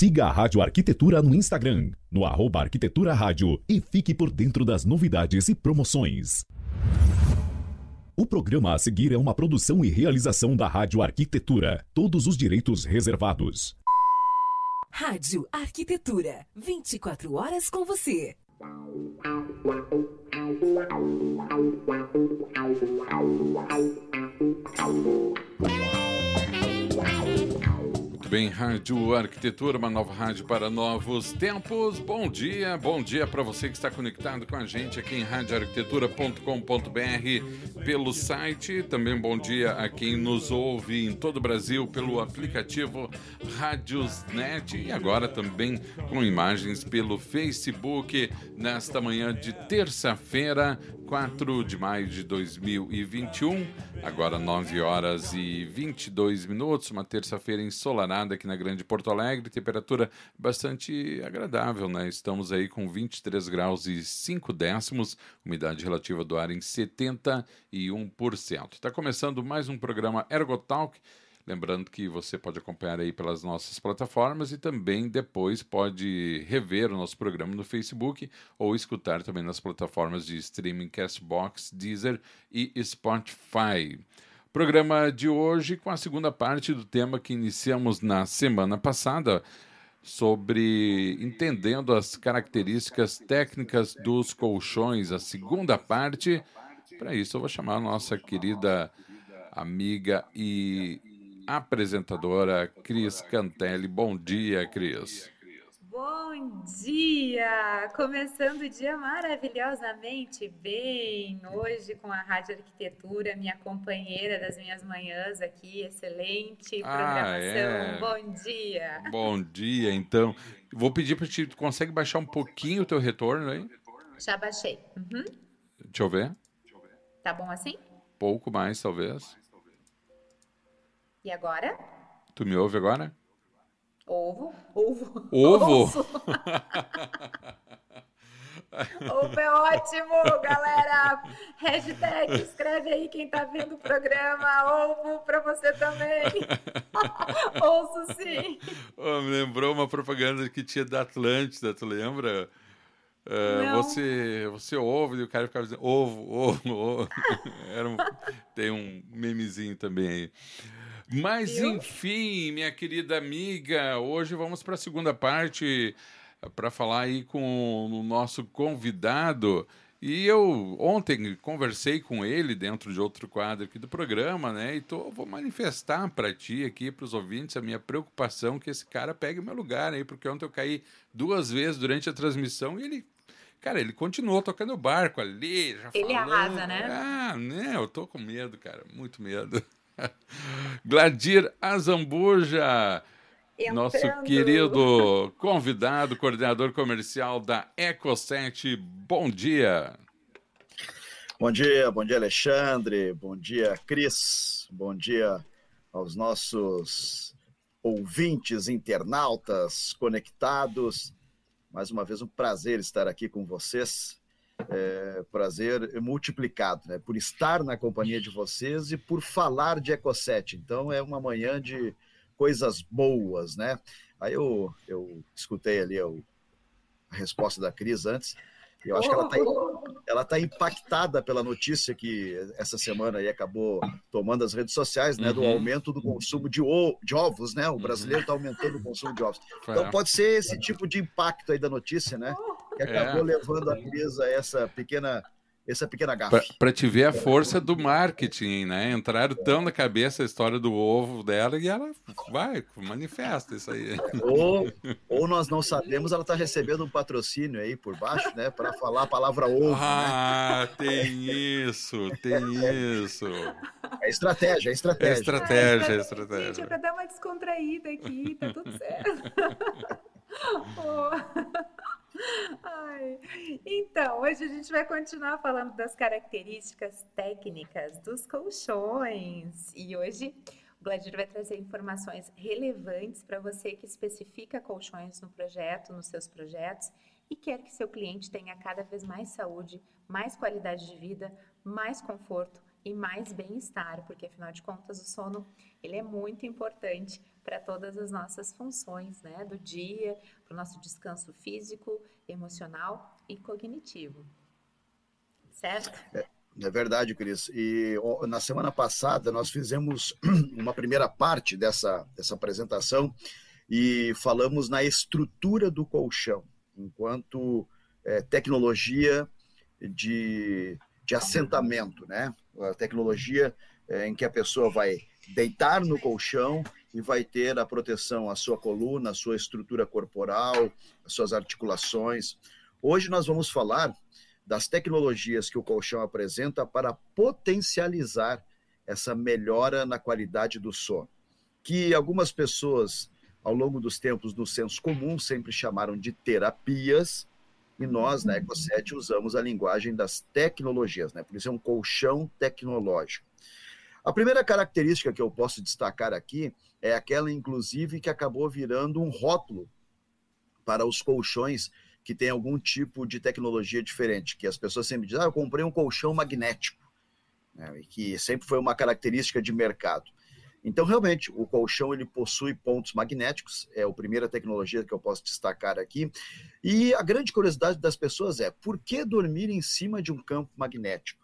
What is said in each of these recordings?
Siga a Rádio Arquitetura no Instagram, no arroba Arquitetura Rádio e fique por dentro das novidades e promoções. O programa a seguir é uma produção e realização da Rádio Arquitetura. Todos os direitos reservados. Rádio Arquitetura. 24 horas com você. bem, Rádio Arquitetura, uma nova rádio para novos tempos. Bom dia, bom dia para você que está conectado com a gente aqui em radioarquitetura.com.br pelo site. Também bom dia a quem nos ouve em todo o Brasil pelo aplicativo Radiosnet e agora também com imagens pelo Facebook nesta manhã de terça-feira, 4 de maio de 2021, agora 9 horas e 22 minutos, uma terça-feira ensolarada aqui na Grande Porto Alegre, temperatura bastante agradável, né? Estamos aí com 23 graus e 5 décimos, umidade relativa do ar em 71%. Está começando mais um programa Ergotalk. Lembrando que você pode acompanhar aí pelas nossas plataformas e também depois pode rever o nosso programa no Facebook ou escutar também nas plataformas de streaming Castbox, Deezer e Spotify. Programa de hoje com a segunda parte do tema que iniciamos na semana passada sobre entendendo as características técnicas dos colchões, a segunda parte. Para isso eu vou chamar a nossa querida amiga e apresentadora Cris Cantelli. Bom dia, Cris. Bom dia! Começando o dia maravilhosamente bem, hoje com a Rádio Arquitetura, minha companheira das minhas manhãs aqui, excelente programação. Ah, é. Bom dia! Bom dia, então. Vou pedir para ti, tu consegue baixar um pouquinho o teu retorno aí? Já baixei. Uhum. Deixa eu ver. Tá bom assim? Pouco mais, talvez. E agora? Tu me ouve agora? Ovo. Ovo. Ovo? Ovo é ótimo, galera. Hashtag escreve aí quem tá vendo o programa. Ovo para você também. Ouço sim. Oh, me lembrou uma propaganda que tinha da Atlântida, tu lembra? Uh, você, você ouve e o cara ficava dizendo ovo, ovo, ovo. Era um, tem um memezinho também aí. Mas enfim, minha querida amiga, hoje vamos para a segunda parte para falar aí com o nosso convidado. E eu ontem conversei com ele dentro de outro quadro aqui do programa, né? E tô, vou manifestar para ti aqui, para os ouvintes, a minha preocupação que esse cara pegue o meu lugar aí, porque ontem eu caí duas vezes durante a transmissão e ele Cara, ele continuou tocando o barco ali, já Ele falando. arrasa, né? Ah, né? Eu tô com medo, cara, muito medo. Gladir Azambuja, Entrando. nosso querido convidado, coordenador comercial da Eco7. Bom dia. Bom dia, bom dia, Alexandre. Bom dia, Cris. Bom dia aos nossos ouvintes, internautas conectados. Mais uma vez, um prazer estar aqui com vocês é, prazer multiplicado, né? Por estar na companhia de vocês e por falar de Ecoset. Então é uma manhã de coisas boas, né? Aí eu, eu escutei ali a resposta da Cris antes. Eu acho que ela está ela tá impactada pela notícia que essa semana aí acabou tomando as redes sociais, né, uhum. do aumento do consumo de, o, de ovos, né? O brasileiro está aumentando o consumo de ovos. Então pode ser esse tipo de impacto aí da notícia, né? Que acabou é. levando a Cris a essa pequena essa pequena gafe. Para te ver a força do marketing, né? Entraram tão na cabeça a história do ovo dela e ela vai, manifesta isso aí. Ou, ou nós não sabemos, ela está recebendo um patrocínio aí por baixo, né? Para falar a palavra ovo. Né? Ah, né? tem isso, tem isso. É estratégia, é estratégia. É estratégia, é estratégia. Gente, é para dar uma descontraída aqui, tá tudo certo. oh. Ai. Então, hoje a gente vai continuar falando das características técnicas dos colchões. E hoje o Gladir vai trazer informações relevantes para você que especifica colchões no projeto, nos seus projetos e quer que seu cliente tenha cada vez mais saúde, mais qualidade de vida, mais conforto e mais bem-estar, porque afinal de contas o sono ele é muito importante para todas as nossas funções né, do dia, para o nosso descanso físico, emocional e cognitivo. Certo? É, é verdade, Cris. E ó, na semana passada nós fizemos uma primeira parte dessa, dessa apresentação e falamos na estrutura do colchão, enquanto é, tecnologia de, de assentamento, né? A tecnologia é, em que a pessoa vai deitar no colchão e vai ter a proteção à sua coluna, à sua estrutura corporal, às suas articulações. Hoje nós vamos falar das tecnologias que o colchão apresenta para potencializar essa melhora na qualidade do sono, que algumas pessoas ao longo dos tempos no senso comum sempre chamaram de terapias, e nós, na EcoSet, usamos a linguagem das tecnologias, né? Por isso é um colchão tecnológico. A primeira característica que eu posso destacar aqui é aquela, inclusive, que acabou virando um rótulo para os colchões que tem algum tipo de tecnologia diferente, que as pessoas sempre dizem, ah, eu comprei um colchão magnético, né? que sempre foi uma característica de mercado. Então, realmente, o colchão ele possui pontos magnéticos, é a primeira tecnologia que eu posso destacar aqui. E a grande curiosidade das pessoas é: por que dormir em cima de um campo magnético?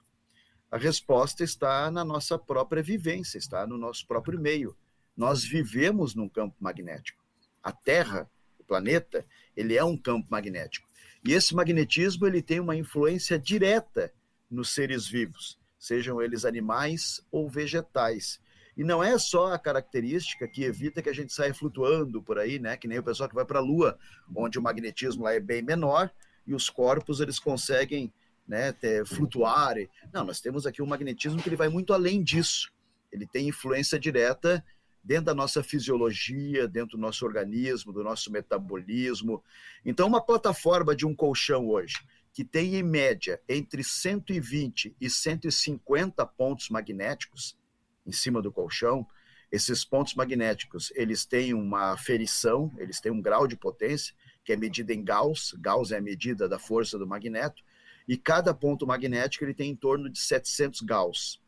A resposta está na nossa própria vivência, está no nosso próprio meio. Nós vivemos num campo magnético. A Terra, o planeta, ele é um campo magnético. E esse magnetismo ele tem uma influência direta nos seres vivos, sejam eles animais ou vegetais. E não é só a característica que evita que a gente saia flutuando por aí, né? Que nem o pessoal que vai para a Lua, onde o magnetismo lá é bem menor e os corpos eles conseguem né, ter, flutuar. Não, nós temos aqui um magnetismo que ele vai muito além disso. Ele tem influência direta dentro da nossa fisiologia, dentro do nosso organismo, do nosso metabolismo. Então, uma plataforma de um colchão hoje, que tem em média entre 120 e 150 pontos magnéticos, em cima do colchão, esses pontos magnéticos, eles têm uma ferição, eles têm um grau de potência, que é medida em Gauss, Gauss é a medida da força do magneto, e cada ponto magnético ele tem em torno de 700 Gauss.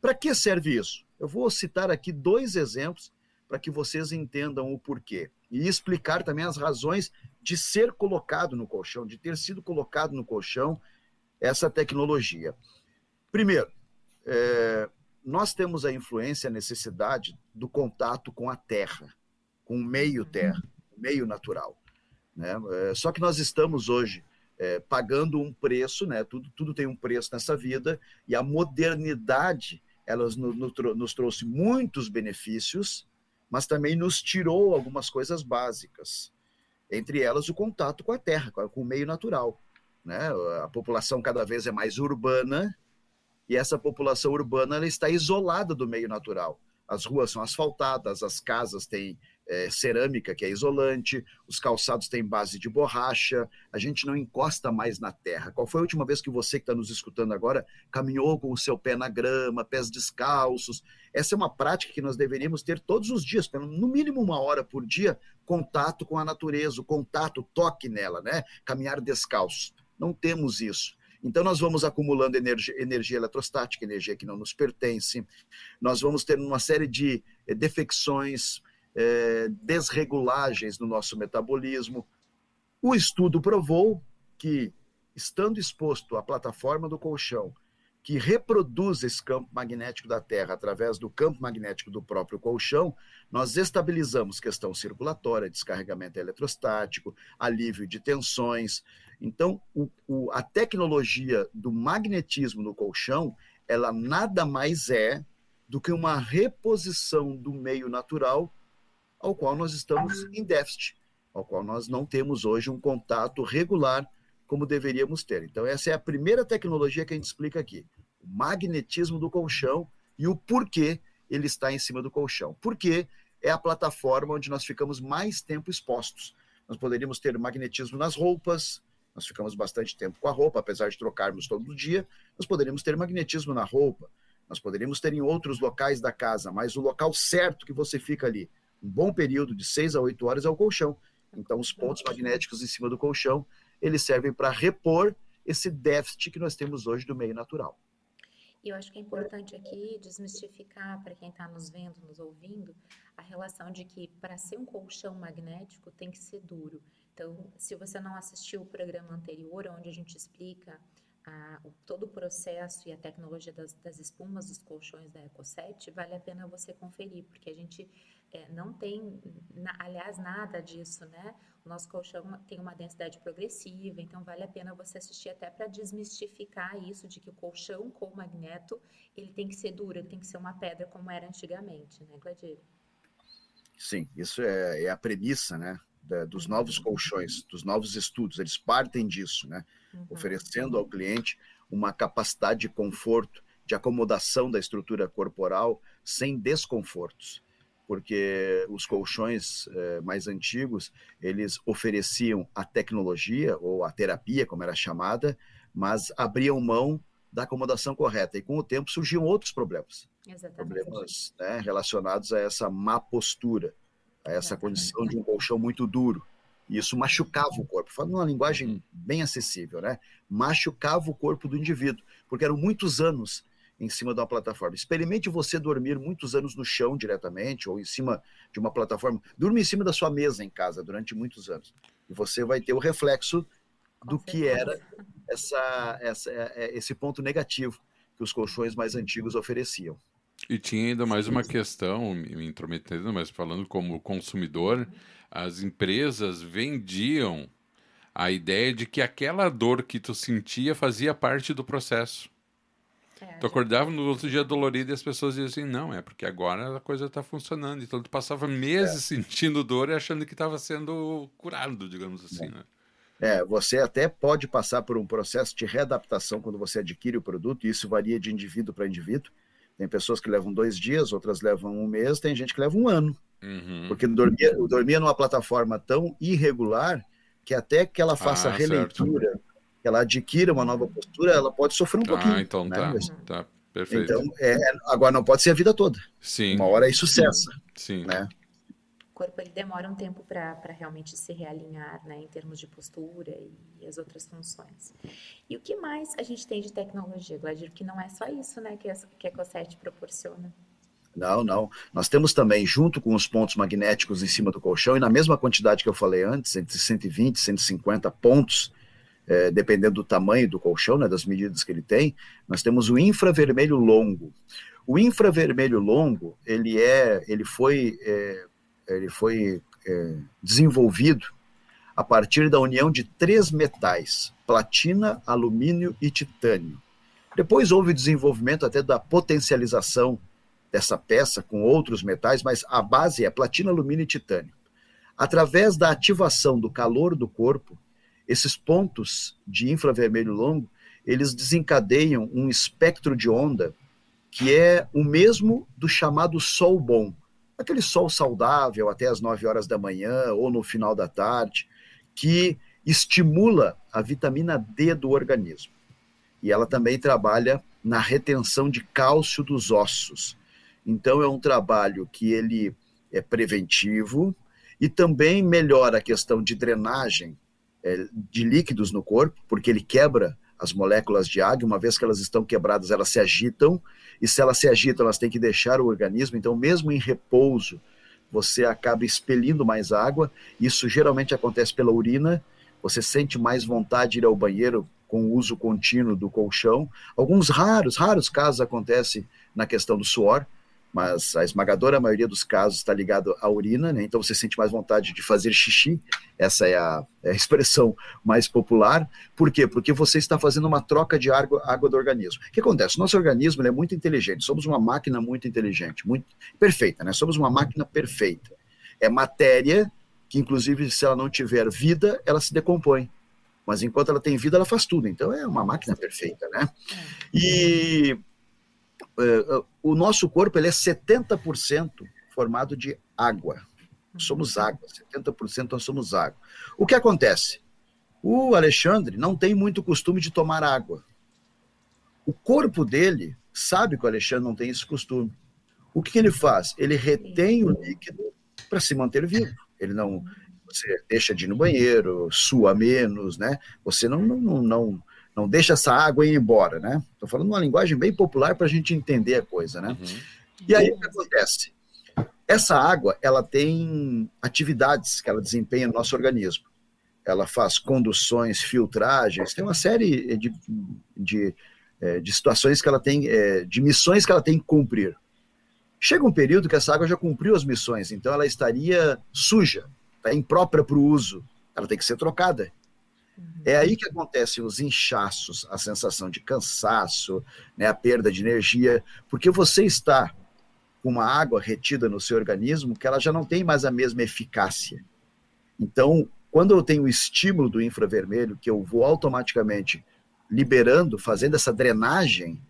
Para que serve isso? Eu vou citar aqui dois exemplos para que vocês entendam o porquê e explicar também as razões de ser colocado no colchão, de ter sido colocado no colchão essa tecnologia. Primeiro, é, nós temos a influência, a necessidade do contato com a terra, com o meio terra, o meio natural. Né? É, só que nós estamos hoje é, pagando um preço, né? tudo, tudo tem um preço nessa vida, e a modernidade ela nos, nos trouxe muitos benefícios, mas também nos tirou algumas coisas básicas, entre elas o contato com a terra, com o meio natural. Né? A população cada vez é mais urbana, e essa população urbana ela está isolada do meio natural. As ruas são asfaltadas, as casas têm é, cerâmica, que é isolante, os calçados têm base de borracha, a gente não encosta mais na terra. Qual foi a última vez que você que está nos escutando agora caminhou com o seu pé na grama, pés descalços? Essa é uma prática que nós deveríamos ter todos os dias, no mínimo uma hora por dia, contato com a natureza, o contato, toque nela, né? Caminhar descalço. Não temos isso. Então, nós vamos acumulando energia, energia eletrostática, energia que não nos pertence, nós vamos ter uma série de eh, defecções, é, desregulagens no nosso metabolismo. O estudo provou que, estando exposto à plataforma do colchão, que reproduz esse campo magnético da Terra através do campo magnético do próprio colchão, nós estabilizamos questão circulatória, descarregamento eletrostático, alívio de tensões. Então, o, o, a tecnologia do magnetismo no colchão, ela nada mais é do que uma reposição do meio natural ao qual nós estamos em déficit, ao qual nós não temos hoje um contato regular como deveríamos ter. Então, essa é a primeira tecnologia que a gente explica aqui: o magnetismo do colchão e o porquê ele está em cima do colchão. Porque é a plataforma onde nós ficamos mais tempo expostos. Nós poderíamos ter magnetismo nas roupas, nós ficamos bastante tempo com a roupa, apesar de trocarmos todo dia, nós poderíamos ter magnetismo na roupa, nós poderíamos ter em outros locais da casa, mas o local certo que você fica ali, um bom período de 6 a 8 horas é o colchão. Então, os pontos magnéticos em cima do colchão, eles servem para repor esse déficit que nós temos hoje do meio natural. E eu acho que é importante aqui desmistificar para quem está nos vendo, nos ouvindo, a relação de que para ser um colchão magnético tem que ser duro. Então, se você não assistiu o programa anterior, onde a gente explica a, o, todo o processo e a tecnologia das, das espumas dos colchões da EcoSet, vale a pena você conferir, porque a gente é, não tem, na, aliás, nada disso, né? O nosso colchão tem uma densidade progressiva, então vale a pena você assistir até para desmistificar isso de que o colchão com magneto ele tem que ser duro, ele tem que ser uma pedra como era antigamente, né, Gladir? Sim, isso é, é a premissa, né? Da, dos uhum. novos colchões, dos novos estudos, eles partem disso, né? Uhum. Oferecendo ao cliente uma capacidade de conforto, de acomodação da estrutura corporal sem desconfortos porque os colchões é, mais antigos eles ofereciam a tecnologia ou a terapia, como era chamada, mas abriam mão da acomodação correta e com o tempo surgiam outros problemas, Exatamente. problemas né, relacionados a essa má postura, a essa Exatamente. condição de um colchão muito duro. E isso machucava o corpo, falando uma linguagem bem acessível, né? Machucava o corpo do indivíduo, porque eram muitos anos em cima de uma plataforma. Experimente você dormir muitos anos no chão diretamente ou em cima de uma plataforma. Durma em cima da sua mesa em casa durante muitos anos. E você vai ter o reflexo do que era essa, essa, é, é, esse ponto negativo que os colchões mais antigos ofereciam. E tinha ainda mais uma questão, me intrometendo, mas falando como consumidor, as empresas vendiam a ideia de que aquela dor que tu sentia fazia parte do processo. É, tu acordava no outro dia dolorido e as pessoas diziam assim, não, é porque agora a coisa está funcionando. Então tu passava meses é. sentindo dor e achando que estava sendo curado, digamos assim, né? É, você até pode passar por um processo de readaptação quando você adquire o produto, e isso varia de indivíduo para indivíduo. Tem pessoas que levam dois dias, outras levam um mês, tem gente que leva um ano. Uhum. Porque dormia, dormia numa plataforma tão irregular que até que ela faça ah, releitura certo que ela adquira uma nova postura, ela pode sofrer um ah, pouquinho. Ah, então né? tá, tá, perfeito. Então, é, agora não pode ser a vida toda. Sim. Uma hora isso cessa. Sim. Né? Corpo ele demora um tempo para realmente se realinhar, né, em termos de postura e, as outras funções. E o que mais a gente tem de tecnologia, Gladir? Que não é só isso, né, que a, que a COSET proporciona. Não, não. Nós temos também, junto com os pontos magnéticos em cima do colchão, e na mesma quantidade que eu falei antes, entre 120 e 150 pontos, é, dependendo do tamanho do colchão, né, das medidas que ele tem, nós temos o infravermelho longo. O infravermelho longo, ele é, ele foi, é, ele foi é, desenvolvido a partir da união de três metais: platina, alumínio e titânio. Depois houve desenvolvimento até da potencialização dessa peça com outros metais, mas a base é platina, alumínio e titânio. Através da ativação do calor do corpo, esses pontos de infravermelho longo, eles desencadeiam um espectro de onda que é o mesmo do chamado sol bom. Aquele sol saudável até as 9 horas da manhã ou no final da tarde, que estimula a vitamina D do organismo. E ela também trabalha na retenção de cálcio dos ossos. Então é um trabalho que ele é preventivo e também melhora a questão de drenagem é, de líquidos no corpo, porque ele quebra as moléculas de água, uma vez que elas estão quebradas, elas se agitam, e se elas se agitam, elas têm que deixar o organismo, então, mesmo em repouso, você acaba expelindo mais água, isso geralmente acontece pela urina, você sente mais vontade de ir ao banheiro com o uso contínuo do colchão. Alguns raros, raros casos acontecem na questão do suor, mas a esmagadora maioria dos casos está ligado à urina, né? então você sente mais vontade de fazer xixi, essa é a, é a, expressão mais popular. Por quê? Porque você está fazendo uma troca de água, água do organismo. O que acontece? Nosso organismo é muito inteligente, somos uma máquina muito inteligente, muito perfeita, né? somos uma máquina perfeita. É matéria que, inclusive, se ela não tiver vida, ela se decompõe. Mas enquanto ela tem vida, ela faz tudo. Então é uma máquina perfeita, né? E o nosso corpo ele é 70% formado de água. Somos água, 70% nós somos água. O que acontece? O Alexandre não tem muito costume de tomar água. O corpo dele sabe que o Alexandre não tem esse costume. O que, que ele faz? Ele retém o líquido para se manter vivo. Ele não, você deixa de ir no banheiro, sua menos, né? Você não, não, não, não deixa essa água ir embora, né? Estou falando uma linguagem bem popular para a gente entender a coisa, né? Uhum. E aí o que acontece? Essa água, ela tem atividades que ela desempenha no nosso organismo. Ela faz conduções, filtragens, tem uma série de, de, é, de situações que ela tem, é, de missões que ela tem que cumprir. Chega um período que essa água já cumpriu as missões, então ela estaria suja, está imprópria para o uso, ela tem que ser trocada. É aí que acontecem os inchaços, a sensação de cansaço, né, a perda de energia, porque você está com uma água retida no seu organismo que ela já não tem mais a mesma eficácia. Então, quando eu tenho o estímulo do infravermelho, que eu vou automaticamente liberando, fazendo essa drenagem,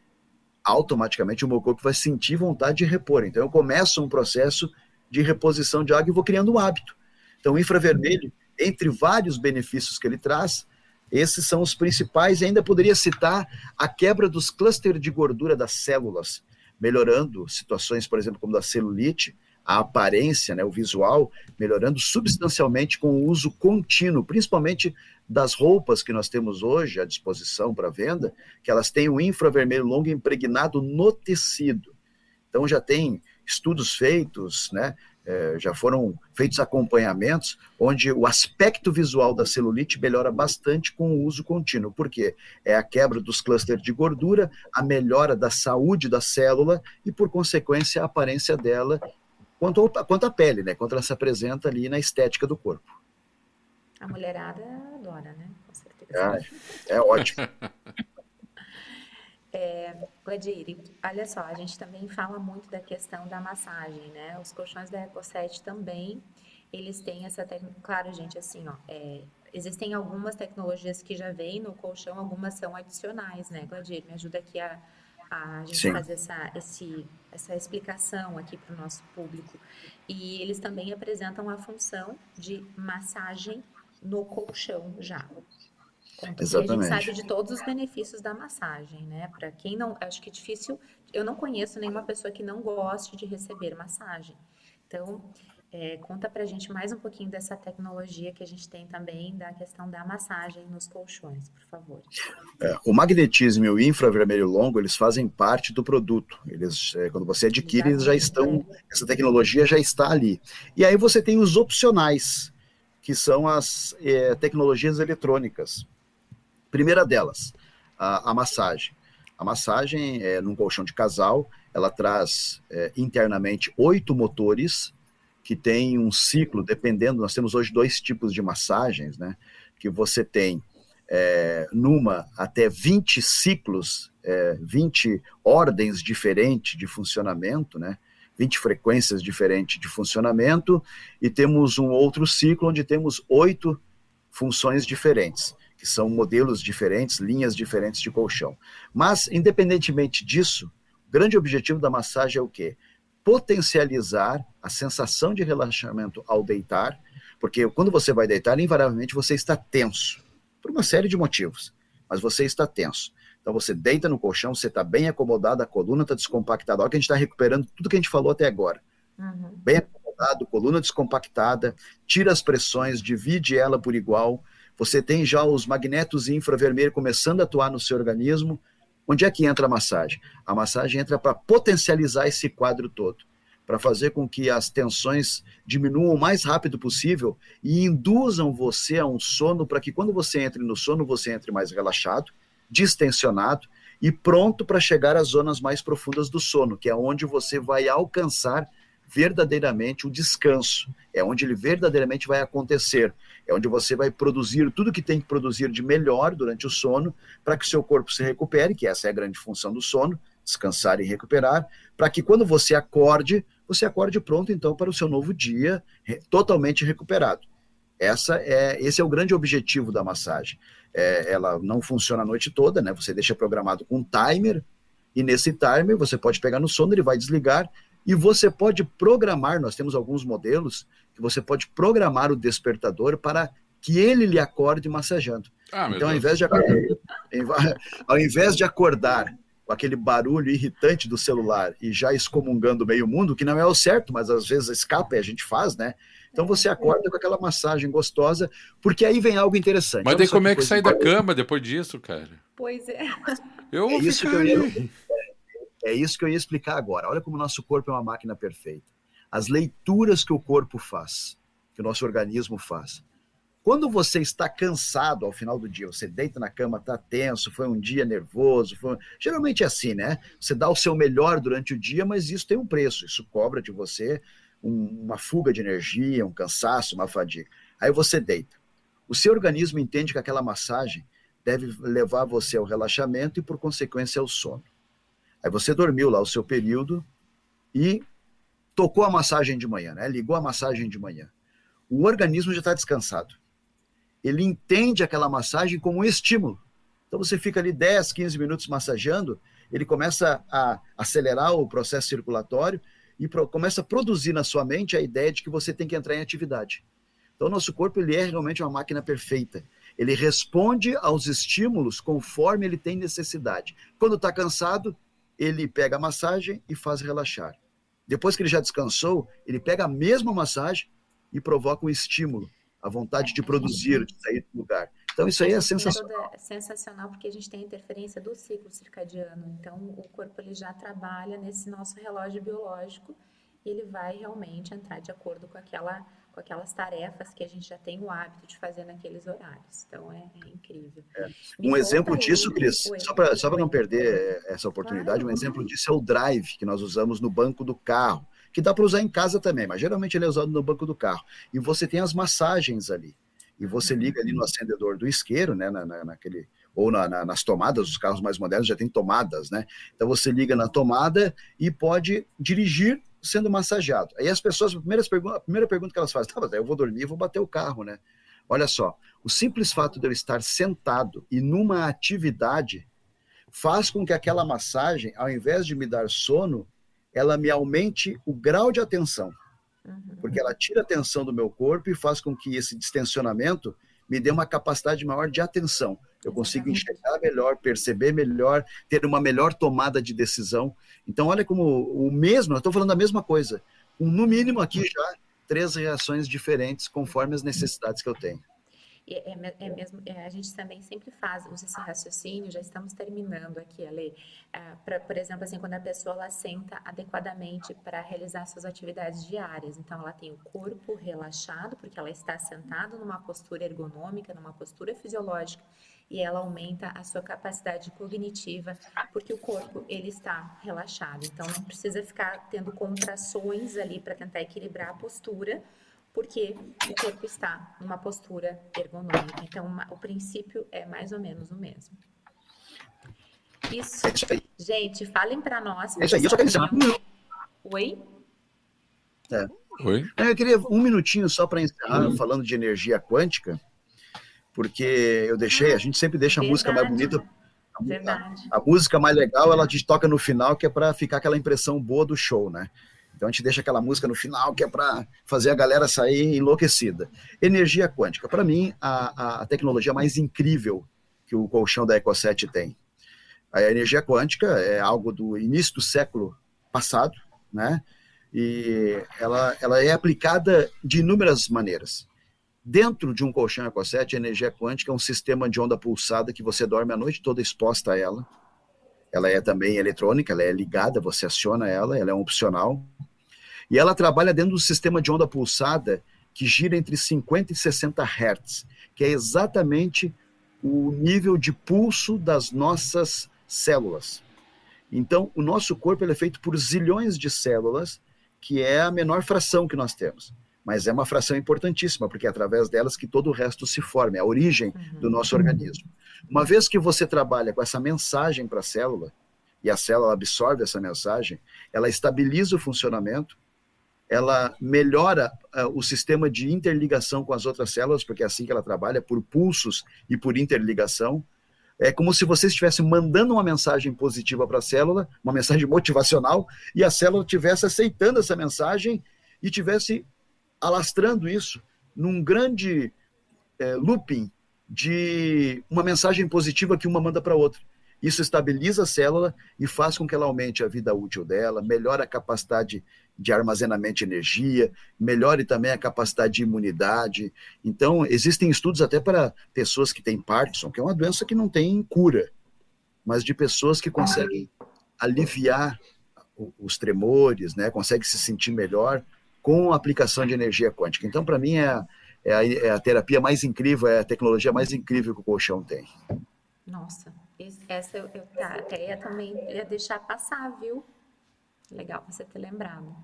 automaticamente o meu corpo vai sentir vontade de repor. Então, eu começo um processo de reposição de água e vou criando um hábito. Então, o infravermelho, entre vários benefícios que ele traz, esses são os principais. E ainda poderia citar a quebra dos clusters de gordura das células melhorando situações, por exemplo, como da celulite, a aparência, né, o visual, melhorando substancialmente com o uso contínuo, principalmente das roupas que nós temos hoje à disposição para venda, que elas têm o infravermelho longo impregnado no tecido. Então já tem estudos feitos, né, é, já foram feitos acompanhamentos onde o aspecto visual da celulite melhora bastante com o uso contínuo. Por quê? É a quebra dos clusters de gordura, a melhora da saúde da célula e, por consequência, a aparência dela quanto, quanto à pele, né? Quanto ela se apresenta ali na estética do corpo. A mulherada adora, né? Com certeza. É, é ótimo. É, olha só, a gente também fala muito da questão da massagem, né? Os colchões da EcoSet também, eles têm essa técnica, claro, gente, assim, ó, é, existem algumas tecnologias que já vêm no colchão, algumas são adicionais, né, Gladir? Me ajuda aqui a, a gente Sim. fazer essa, esse, essa explicação aqui para o nosso público. E eles também apresentam a função de massagem no colchão já. Exatamente. a gente sabe de todos os benefícios da massagem, né? Para quem não, acho que é difícil, eu não conheço nenhuma pessoa que não goste de receber massagem. Então, é, conta para a gente mais um pouquinho dessa tecnologia que a gente tem também da questão da massagem nos colchões, por favor. É, o magnetismo e o infravermelho longo, eles fazem parte do produto. Eles, é, quando você adquire, eles já estão, essa tecnologia já está ali. E aí você tem os opcionais, que são as é, tecnologias eletrônicas. Primeira delas, a, a massagem. A massagem é num colchão de casal, ela traz é, internamente oito motores que tem um ciclo, dependendo, nós temos hoje dois tipos de massagens, né? Que você tem é, numa até 20 ciclos, é, 20 ordens diferentes de funcionamento, né? 20 frequências diferentes de funcionamento, e temos um outro ciclo onde temos oito funções diferentes que são modelos diferentes, linhas diferentes de colchão. Mas, independentemente disso, o grande objetivo da massagem é o quê? Potencializar a sensação de relaxamento ao deitar, porque quando você vai deitar, invariavelmente você está tenso, por uma série de motivos, mas você está tenso. Então você deita no colchão, você está bem acomodado, a coluna está descompactada. Olha que a gente está recuperando tudo que a gente falou até agora. Uhum. Bem acomodado, coluna descompactada, tira as pressões, divide ela por igual, você tem já os magnetos infravermelhos começando a atuar no seu organismo. Onde é que entra a massagem? A massagem entra para potencializar esse quadro todo, para fazer com que as tensões diminuam o mais rápido possível e induzam você a um sono para que quando você entre no sono, você entre mais relaxado, distensionado e pronto para chegar às zonas mais profundas do sono, que é onde você vai alcançar verdadeiramente o descanso. É onde ele verdadeiramente vai acontecer. É onde você vai produzir tudo que tem que produzir de melhor durante o sono, para que o seu corpo se recupere, que essa é a grande função do sono, descansar e recuperar, para que quando você acorde, você acorde pronto então para o seu novo dia, totalmente recuperado. Essa é, esse é o grande objetivo da massagem. É, ela não funciona a noite toda, né? Você deixa programado com um timer, e nesse timer você pode pegar no sono, ele vai desligar, e você pode programar, nós temos alguns modelos que você pode programar o despertador para que ele lhe acorde massageando. Ah, então, ao invés, de acordar, ao invés de acordar com aquele barulho irritante do celular e já excomungando meio mundo, que não é o certo, mas às vezes escapa e a gente faz, né? Então você acorda com aquela massagem gostosa, porque aí vem algo interessante. Mas daí como é que sai da cama depois disso, cara? Pois é. Eu é isso, que eu ia, é isso que eu ia explicar agora. Olha como o nosso corpo é uma máquina perfeita. As leituras que o corpo faz, que o nosso organismo faz. Quando você está cansado ao final do dia, você deita na cama, está tenso, foi um dia nervoso, foi... geralmente é assim, né? Você dá o seu melhor durante o dia, mas isso tem um preço, isso cobra de você um, uma fuga de energia, um cansaço, uma fadiga. Aí você deita. O seu organismo entende que aquela massagem deve levar você ao relaxamento e, por consequência, ao sono. Aí você dormiu lá o seu período e tocou a massagem de manhã, né? Ligou a massagem de manhã. O organismo já está descansado ele entende aquela massagem como um estímulo. Então você fica ali 10, 15 minutos massageando, ele começa a acelerar o processo circulatório e pro, começa a produzir na sua mente a ideia de que você tem que entrar em atividade. Então o nosso corpo ele é realmente uma máquina perfeita. Ele responde aos estímulos conforme ele tem necessidade. Quando está cansado, ele pega a massagem e faz relaxar. Depois que ele já descansou, ele pega a mesma massagem e provoca um estímulo a vontade de produzir, de sair do lugar. Então, isso aí é sensacional. É sensacional porque a gente tem a interferência do ciclo circadiano. Então, o corpo ele já trabalha nesse nosso relógio biológico e ele vai realmente entrar de acordo com aquela com aquelas tarefas que a gente já tem o hábito de fazer naqueles horários. Então é, é incrível. É. Um exemplo disso, Cris, só para só não perder essa oportunidade, um exemplo disso é o drive que nós usamos no banco do carro que dá para usar em casa também, mas geralmente ele é usado no banco do carro. E você tem as massagens ali. E você liga ali no acendedor do isqueiro, né, na, na naquele ou na, na, nas tomadas, os carros mais modernos já têm tomadas, né? Então você liga na tomada e pode dirigir sendo massageado. Aí as pessoas, a primeira, pergunta, a primeira pergunta que elas fazem, tá, mas eu vou dormir vou bater o carro, né? Olha só, o simples fato de eu estar sentado e numa atividade faz com que aquela massagem, ao invés de me dar sono, ela me aumente o grau de atenção. Uhum. Porque ela tira a atenção do meu corpo e faz com que esse distensionamento me dê uma capacidade maior de atenção. Eu consigo enxergar melhor, perceber melhor, ter uma melhor tomada de decisão. Então, olha como o mesmo, eu estou falando a mesma coisa. no mínimo aqui já três reações diferentes conforme as necessidades que eu tenho. É, é, é mesmo, é, a gente também sempre faz, usa esse raciocínio, já estamos terminando aqui, Ale, ah, pra, por exemplo, assim, quando a pessoa ela senta adequadamente para realizar suas atividades diárias, então ela tem o corpo relaxado, porque ela está sentada numa postura ergonômica, numa postura fisiológica, e ela aumenta a sua capacidade cognitiva, porque o corpo ele está relaxado. Então não precisa ficar tendo contrações ali para tentar equilibrar a postura, porque o corpo está numa postura ergonômica. Então, uma, o princípio é mais ou menos o mesmo. Isso. Gente, falem para nós. É isso aí, eu só quero dizer. Oi? É. Oi? Eu queria um minutinho só para encerrar, Oi. falando de energia quântica, porque eu deixei, a gente sempre deixa Verdade. a música mais bonita. Verdade. A, a, música mais legal, ela te toca no final, que é para ficar aquela impressão boa do show, né? Então a gente deixa aquela música no final que é para fazer a galera sair enlouquecida. Energia quântica, para mim, a, a tecnologia mais incrível que o colchão da EcoSet tem. A energia quântica é algo do início do século passado, né? E ela, ela é aplicada de inúmeras maneiras. Dentro de um colchão EcoSet, a energia quântica é um sistema de onda pulsada que você dorme a noite toda exposta a ela. Ela é também eletrônica, ela é ligada, você aciona ela, ela é um opcional. E ela trabalha dentro do sistema de onda pulsada que gira entre 50 e 60 Hz, que é exatamente o nível de pulso das nossas células. Então, o nosso corpo é feito por zilhões de células, que é a menor fração que nós temos. Mas é uma fração importantíssima, porque é através delas que todo o resto se forma, é a origem uhum. do nosso organismo. Uma vez que você trabalha com essa mensagem para a célula, e a célula absorve essa mensagem, ela estabiliza o funcionamento, ela melhora uh, o sistema de interligação com as outras células, porque é assim que ela trabalha, por pulsos e por interligação. É como se você estivesse mandando uma mensagem positiva para a célula, uma mensagem motivacional, e a célula estivesse aceitando essa mensagem e estivesse alastrando isso num grande é, looping de uma mensagem positiva que uma manda para outra. Isso estabiliza a célula e faz com que ela aumente a vida útil dela, melhora a capacidade de armazenamento de energia, melhore também a capacidade de imunidade. Então, existem estudos até para pessoas que têm Parkinson, que é uma doença que não tem cura, mas de pessoas que conseguem aliviar os tremores, né, conseguem se sentir melhor com a aplicação de energia quântica. Então, para mim, é, é, a, é a terapia mais incrível, é a tecnologia mais incrível que o colchão tem. Nossa, essa eu, eu até ia também ia deixar passar, viu? Legal você ter lembrado.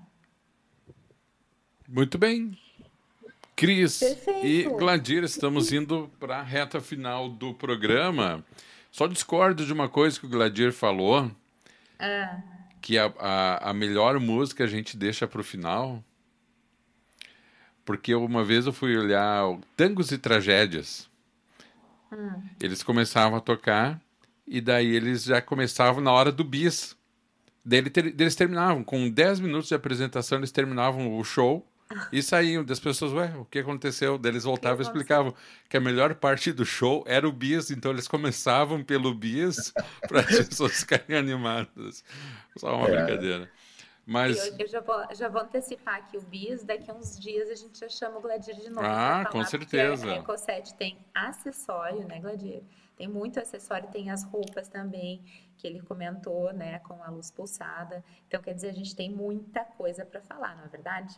Muito bem. Cris Perfeito. e Gladir, estamos indo para a reta final do programa. Só discordo de uma coisa que o Gladir falou. Ah. Que a, a, a melhor música a gente deixa para o final. Porque uma vez eu fui olhar Tangos e Tragédias. Hum. Eles começavam a tocar e daí eles já começavam na hora do bis. Daí eles terminavam, com 10 minutos de apresentação, eles terminavam o show e saíam. Das pessoas, ué, o que aconteceu? Daí eles voltavam e explicavam que a melhor parte do show era o bis, então eles começavam pelo bis para as pessoas ficarem animadas. Só uma é. brincadeira. Mas... Eu, eu, já, vou, já vou antecipar aqui o bis, daqui a uns dias a gente já chama o Gladir de novo. Ah, com certeza. A Ecosete tem acessório, né, Gladir? Tem muito acessório, tem as roupas também, que ele comentou, né, com a luz pulsada. Então, quer dizer, a gente tem muita coisa para falar, não é verdade?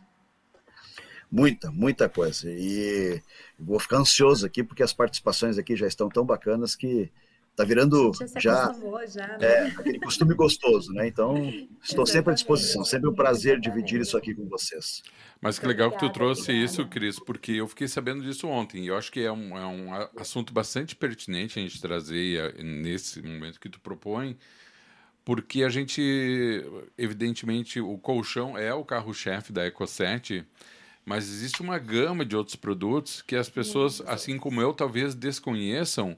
Muita, muita coisa. E vou ficar ansioso aqui, porque as participações aqui já estão tão bacanas que Tá virando já, já, já né? é, aquele costume gostoso, né? Então, estou sempre à disposição, sempre um prazer dividir isso aqui com vocês. Mas que legal que tu trouxe isso, Cris, porque eu fiquei sabendo disso ontem. E eu acho que é um, é um assunto bastante pertinente a gente trazer nesse momento que tu propõe, porque a gente, evidentemente, o colchão é o carro-chefe da EcoSet, mas existe uma gama de outros produtos que as pessoas, assim como eu, talvez desconheçam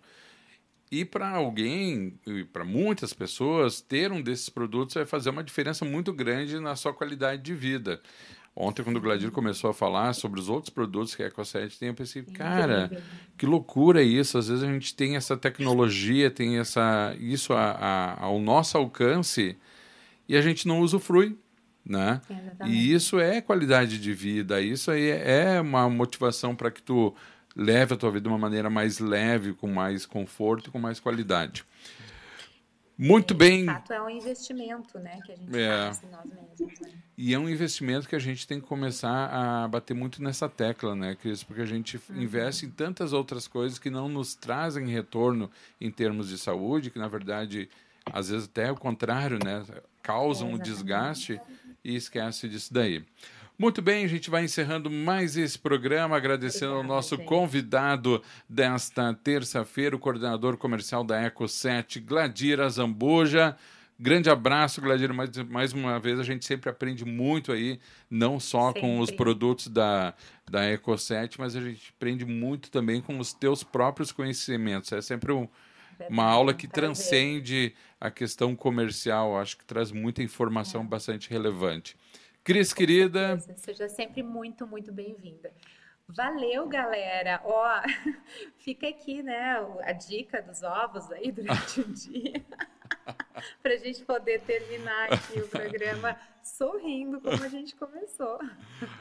e para alguém, e para muitas pessoas, ter um desses produtos vai fazer uma diferença muito grande na sua qualidade de vida. Ontem, quando o Gladir começou a falar sobre os outros produtos que a EcoSet tem, eu pensei, cara, que loucura isso. Às vezes a gente tem essa tecnologia, tem essa, isso a, a, ao nosso alcance e a gente não usufrui. Né? E isso é qualidade de vida, isso aí é uma motivação para que tu leve a tua vida de uma maneira mais leve, com mais conforto e com mais qualidade. Muito é, bem. De fato, é um investimento, né, que a gente é. faz em nós mesmos. Né? E é um investimento que a gente tem que começar a bater muito nessa tecla, né, Cris? Porque a gente uhum. investe em tantas outras coisas que não nos trazem retorno em termos de saúde, que na verdade, às vezes até o contrário, né, causam é, um desgaste e esquece disso daí. Muito bem, a gente vai encerrando mais esse programa, agradecendo Obrigada, ao nosso gente. convidado desta terça-feira, o coordenador comercial da Eco 7, Gladira Zambuja. Grande abraço, Gladir. Mais, mais uma vez, a gente sempre aprende muito aí, não só sempre. com os produtos da, da Eco7, mas a gente aprende muito também com os teus próprios conhecimentos. É sempre um, uma aula que transcende a questão comercial. Acho que traz muita informação é. bastante relevante. Cris, querida. Seja sempre muito, muito bem-vinda. Valeu, galera. Ó, fica aqui, né, a dica dos ovos aí durante o dia. para a gente poder terminar aqui o programa sorrindo como a gente começou.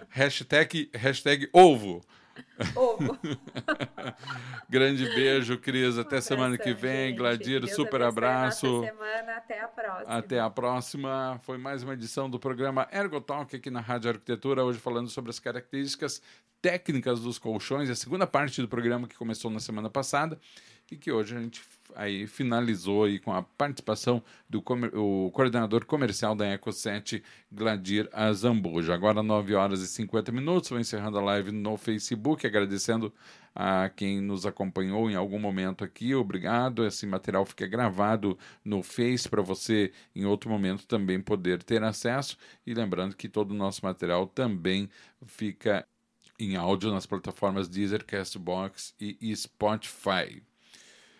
Hashtag, hashtag ovo. Ovo. Grande beijo, Cris. Até semana que vem. Gente. Gladir, Deus super abraço. semana. Até a próxima. Até a próxima. Foi mais uma edição do programa Ergotalk aqui na Rádio Arquitetura. Hoje falando sobre as características técnicas dos colchões. A segunda parte do programa que começou na semana passada e que hoje a gente aí finalizou aí com a participação do comer, o coordenador comercial da Eco7, Gladir Azambuja. Agora 9 horas e 50 minutos, vou encerrando a live no Facebook, agradecendo a quem nos acompanhou em algum momento aqui. Obrigado. Esse material fica gravado no Face para você em outro momento também poder ter acesso e lembrando que todo o nosso material também fica em áudio nas plataformas Deezer, Castbox e Spotify.